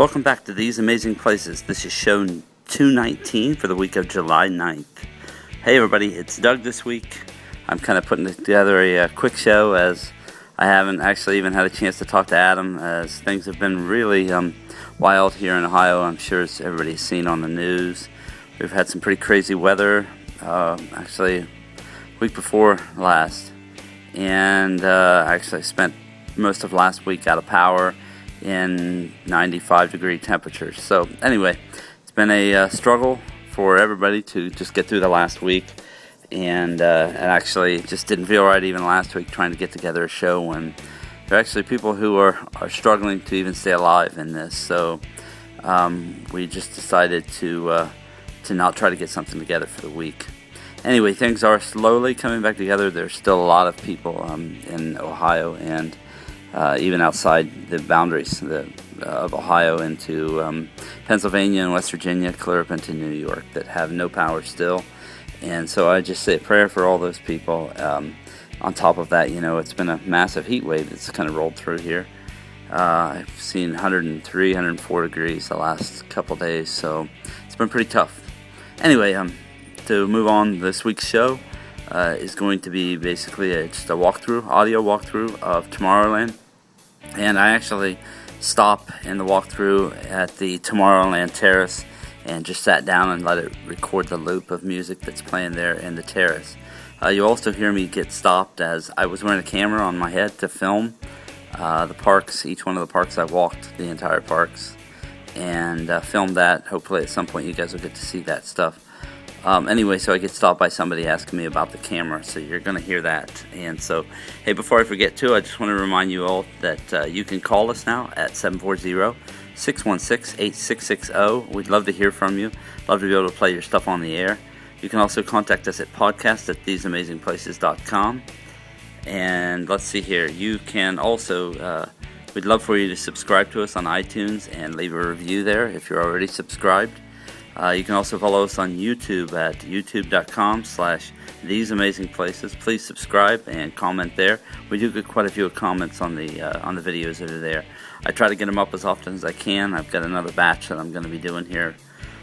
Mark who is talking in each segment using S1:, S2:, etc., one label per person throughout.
S1: Welcome back to These Amazing Places. This is show 219 for the week of July 9th. Hey everybody, it's Doug this week. I'm kind of putting together a, a, uh, quick show as I haven't actually even had a chance to talk to Adam as things have been really um, wild here in Ohio. I'm sure as everybody's seen on the news. We've had some pretty crazy weather, uh, actually, week before last. And uh, actually spent most of last week out of power in 95 degree temperatures. So, anyway, it's been a uh, struggle for everybody to just get through the last week. And, uh, actually, just didn't feel right even last week trying to get together a show when there are actually people who are, are struggling to even stay alive in this. So, um, we just decided to, uh, to not try to get something together for the week. Anyway, things are slowly coming back together. There's still a lot of people um, in Ohio and uh, even outside the boundaries the, uh, of Ohio into um, Pennsylvania and West Virginia, clear up into New York, that have no power still. And so I just say a prayer for all those people. Um, on top of that, you know, it's been a massive heat wave that's kind of rolled through here. Uh, I've seen 103, 104 degrees the last couple days, so it's been pretty tough. Anyway, um, to move on this week's show, uh, is going to be basically a, just a walkthrough, audio walkthrough of Tomorrowland. And I actually stopped in the walkthrough at the Tomorrowland Terrace and just sat down and let it record the loop of music that's playing there in the terrace. Uh, you'll also hear me get stopped as I was wearing a camera on my head to film uh, the parks, each one of the parks I walked, the entire parks, and uh, filmed that. Hopefully, at some point, you guys will get to see that stuff. Um, anyway, so I get stopped by somebody asking me about the camera, so you're going to hear that. And so, hey, before I forget too, I just want to remind you all that uh, you can call us now at 740 616 8660. We'd love to hear from you, love to be able to play your stuff on the air. You can also contact us at podcast at theseamazingplaces.com. And let's see here, you can also, uh, we'd love for you to subscribe to us on iTunes and leave a review there if you're already subscribed. Uh, you can also follow us on YouTube at youtube.com slash these amazing places. Please subscribe and comment there. We do get quite a few comments on the uh, on the videos that are there. I try to get them up as often as I can. I've got another batch that I'm going to be doing here,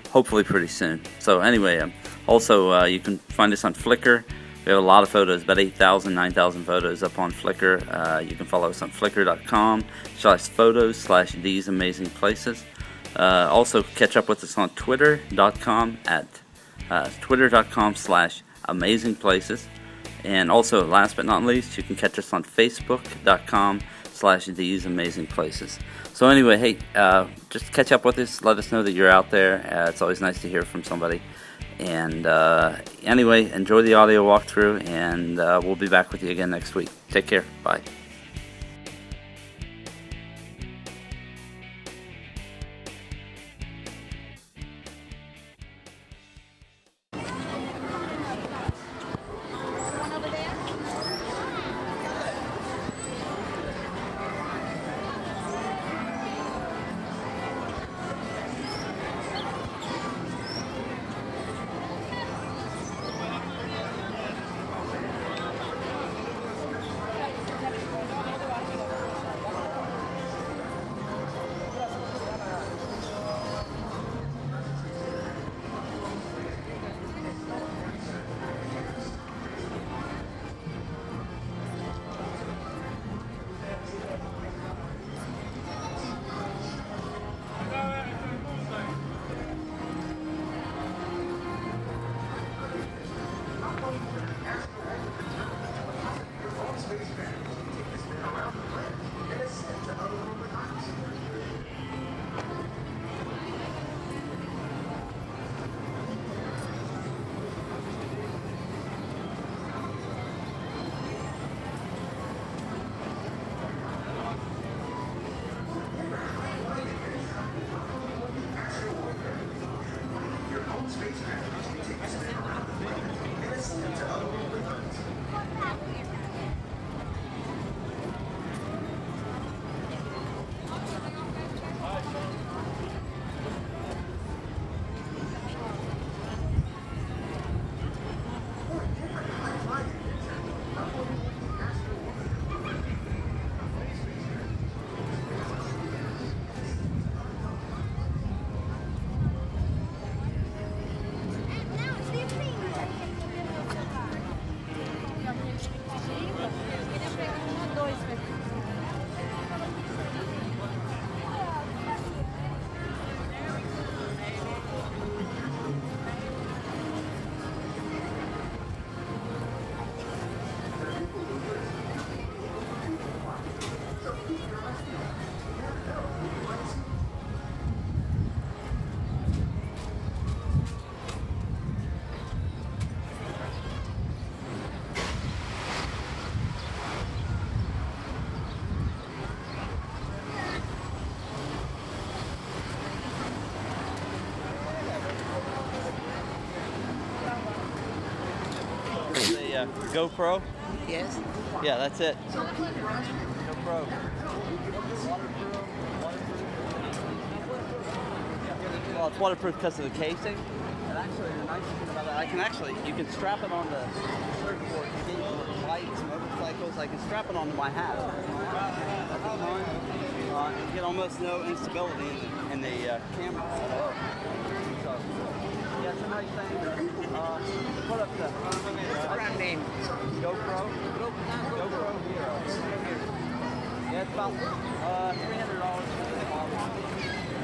S1: hopefully pretty soon. So anyway, um, also uh, you can find us on Flickr. We have a lot of photos, about 8,000, 9,000 photos up on Flickr. Uh, you can follow us on flickr.com slash photos slash these amazing places. Uh, also, catch up with us on twitter.com at uh, twitter.com slash amazing places. And also, last but not least, you can catch us on facebook.com slash these amazing places. So anyway, hey, uh, just catch up with us. Let us know that you're out there. Uh, it's always nice to hear from somebody. And uh, anyway, enjoy the audio walkthrough, and uh, we'll be back with you again next week. Take care. Bye.
S2: GoPro?
S3: Yes.
S2: Yeah, that's it. GoPro. Well, it's waterproof because of the casing. And actually, the nice thing about it, I can actually, you can strap it onto surfboards, skateboards, bikes, motorcycles. I can strap it onto my hat. At uh, and get almost no instability in the, in the uh, camera. So, yeah, it's a nice thing. Uh, up the
S3: What's the brand name?
S2: GoPro. GoPro Hero. Yeah, it's about uh, three hundred dollars.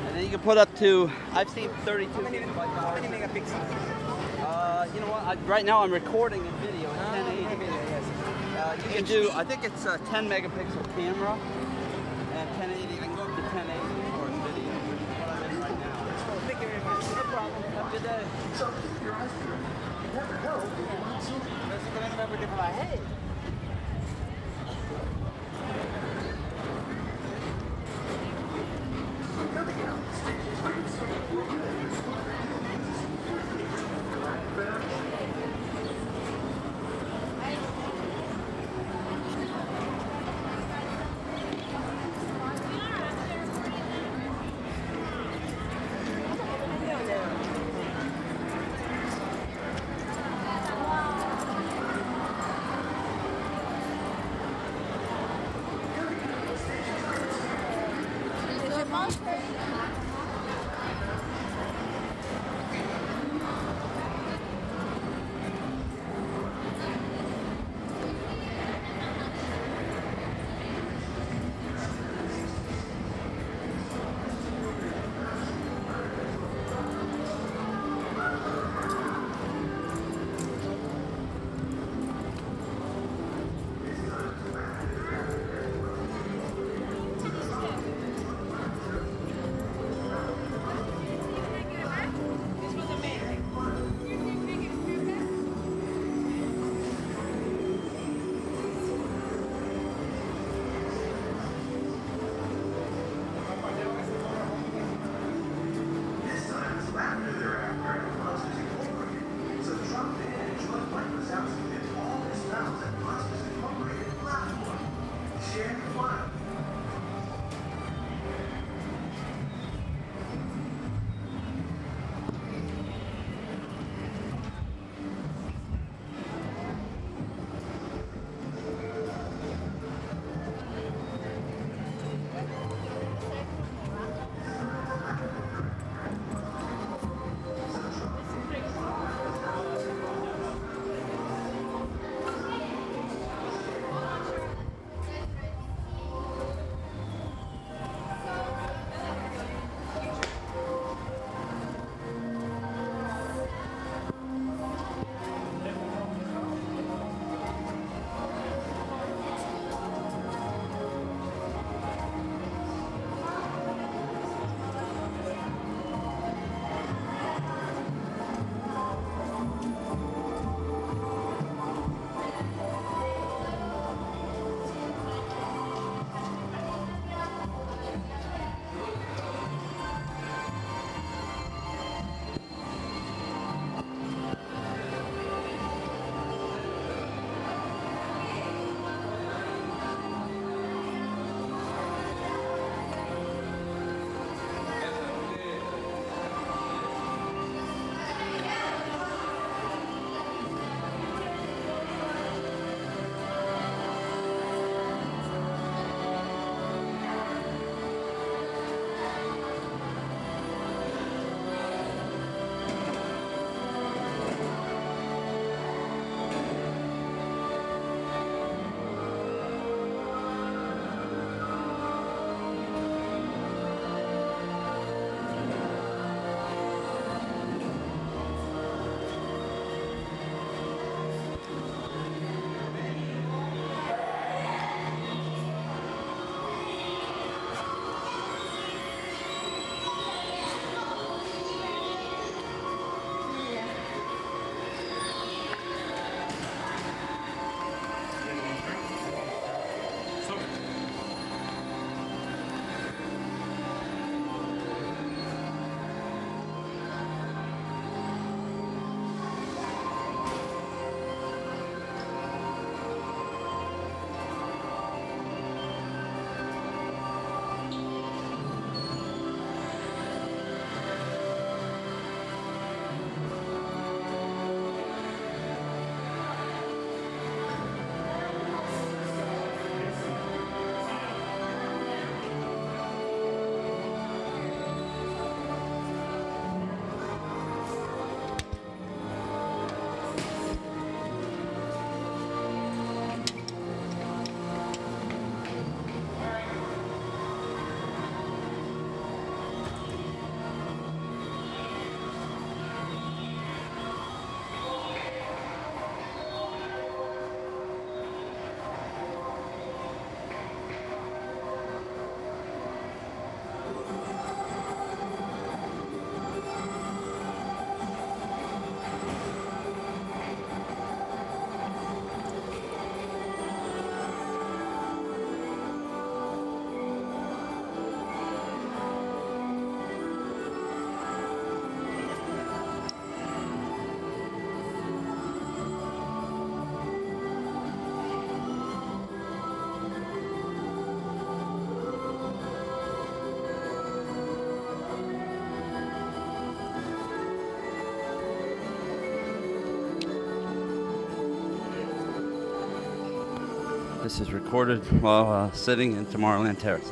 S2: And then you can put up to I've seen thirty-two
S3: How many, how many megapixels?
S2: Uh, you know what? I, right now I'm recording a video at
S3: Ah,
S2: 1080.
S3: video, yes.
S2: Uh, you can do. I think it's a 10 megapixel camera and 1080. I can go up to 1080 for a video. What I'm in right now.
S3: Oh, thank you very much.
S2: No problem. Have a good day.
S3: Hey.
S1: This is recorded while uh, sitting in Tomorrowland Terrace.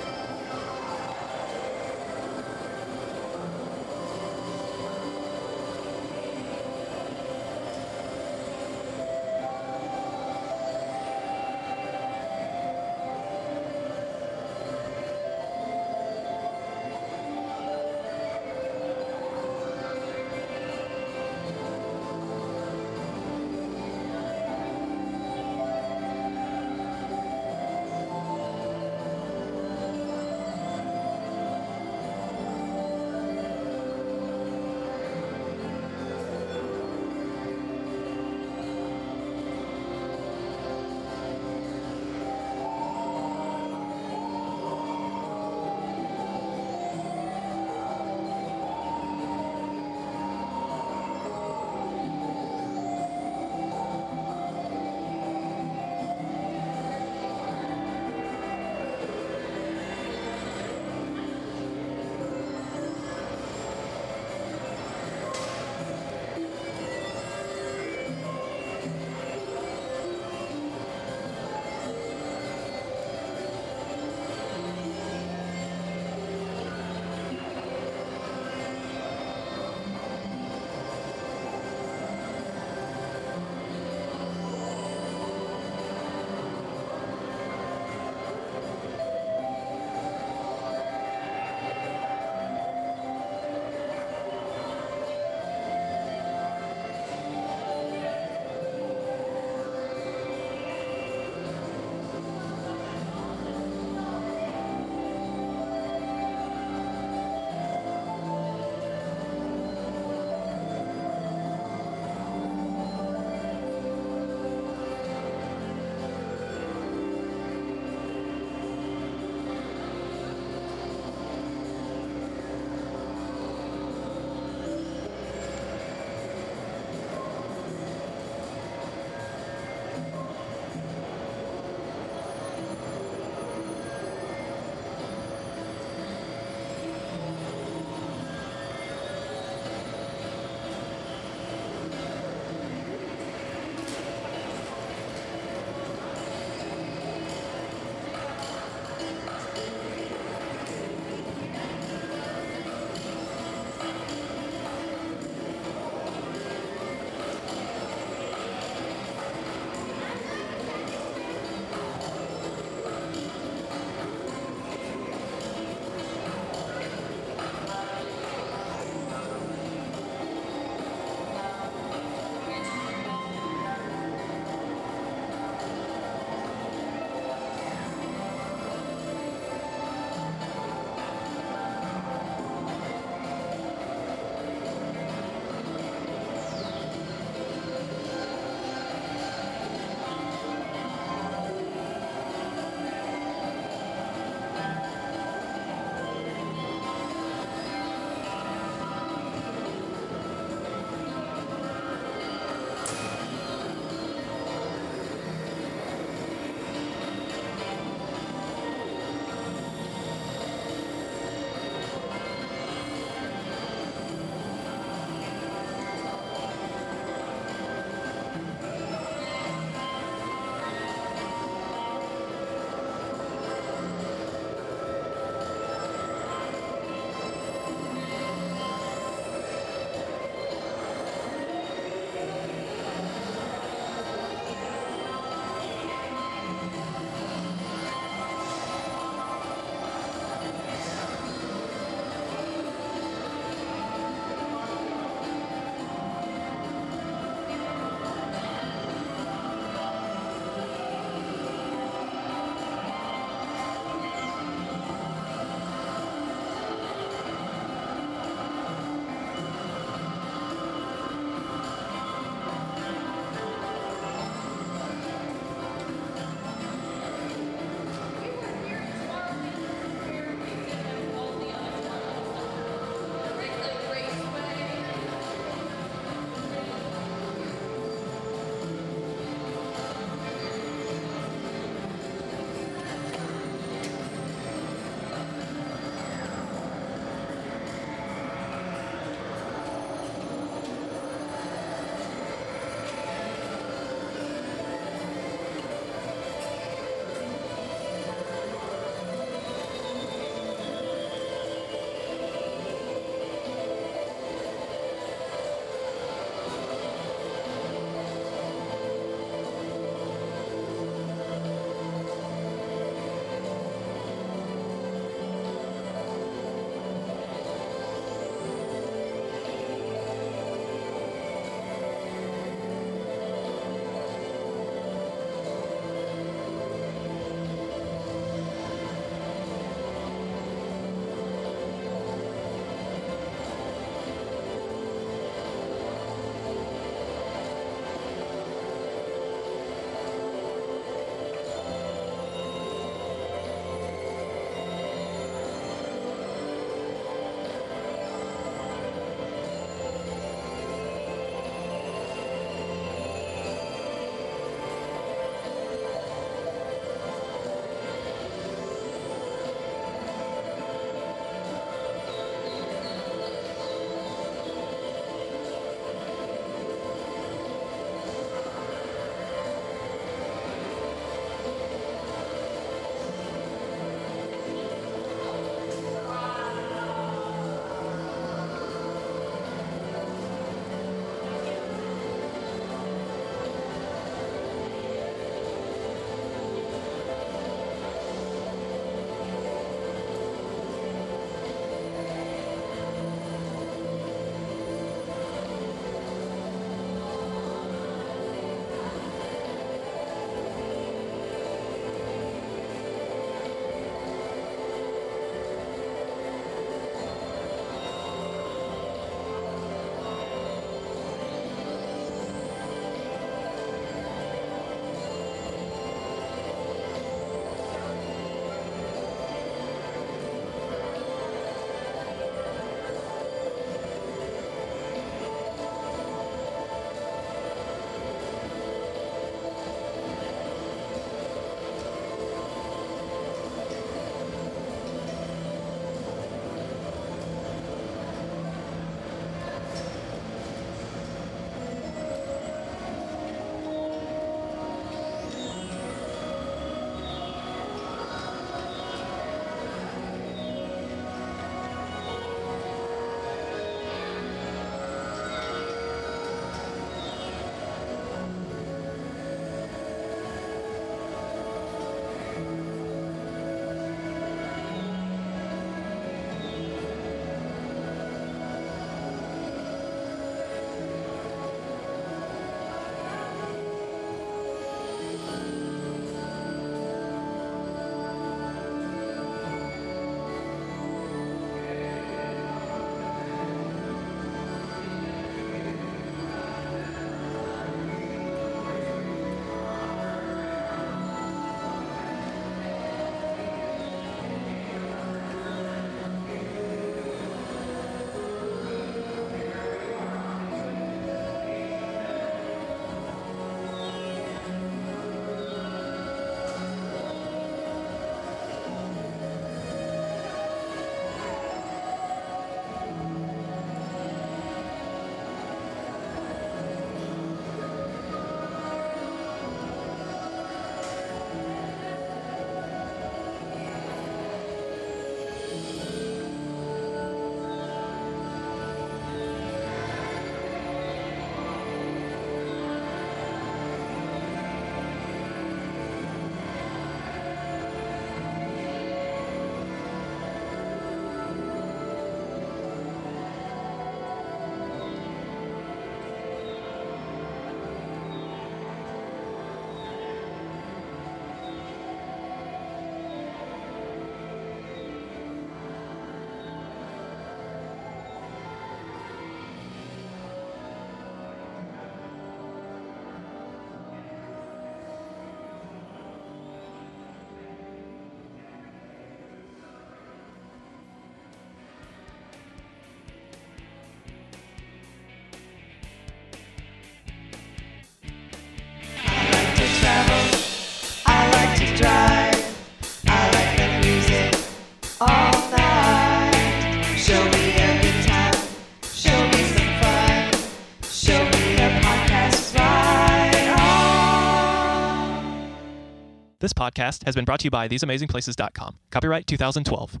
S4: This podcast has been brought to you by theseamazingplaces.com. Copyright 2012.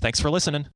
S4: Thanks for listening.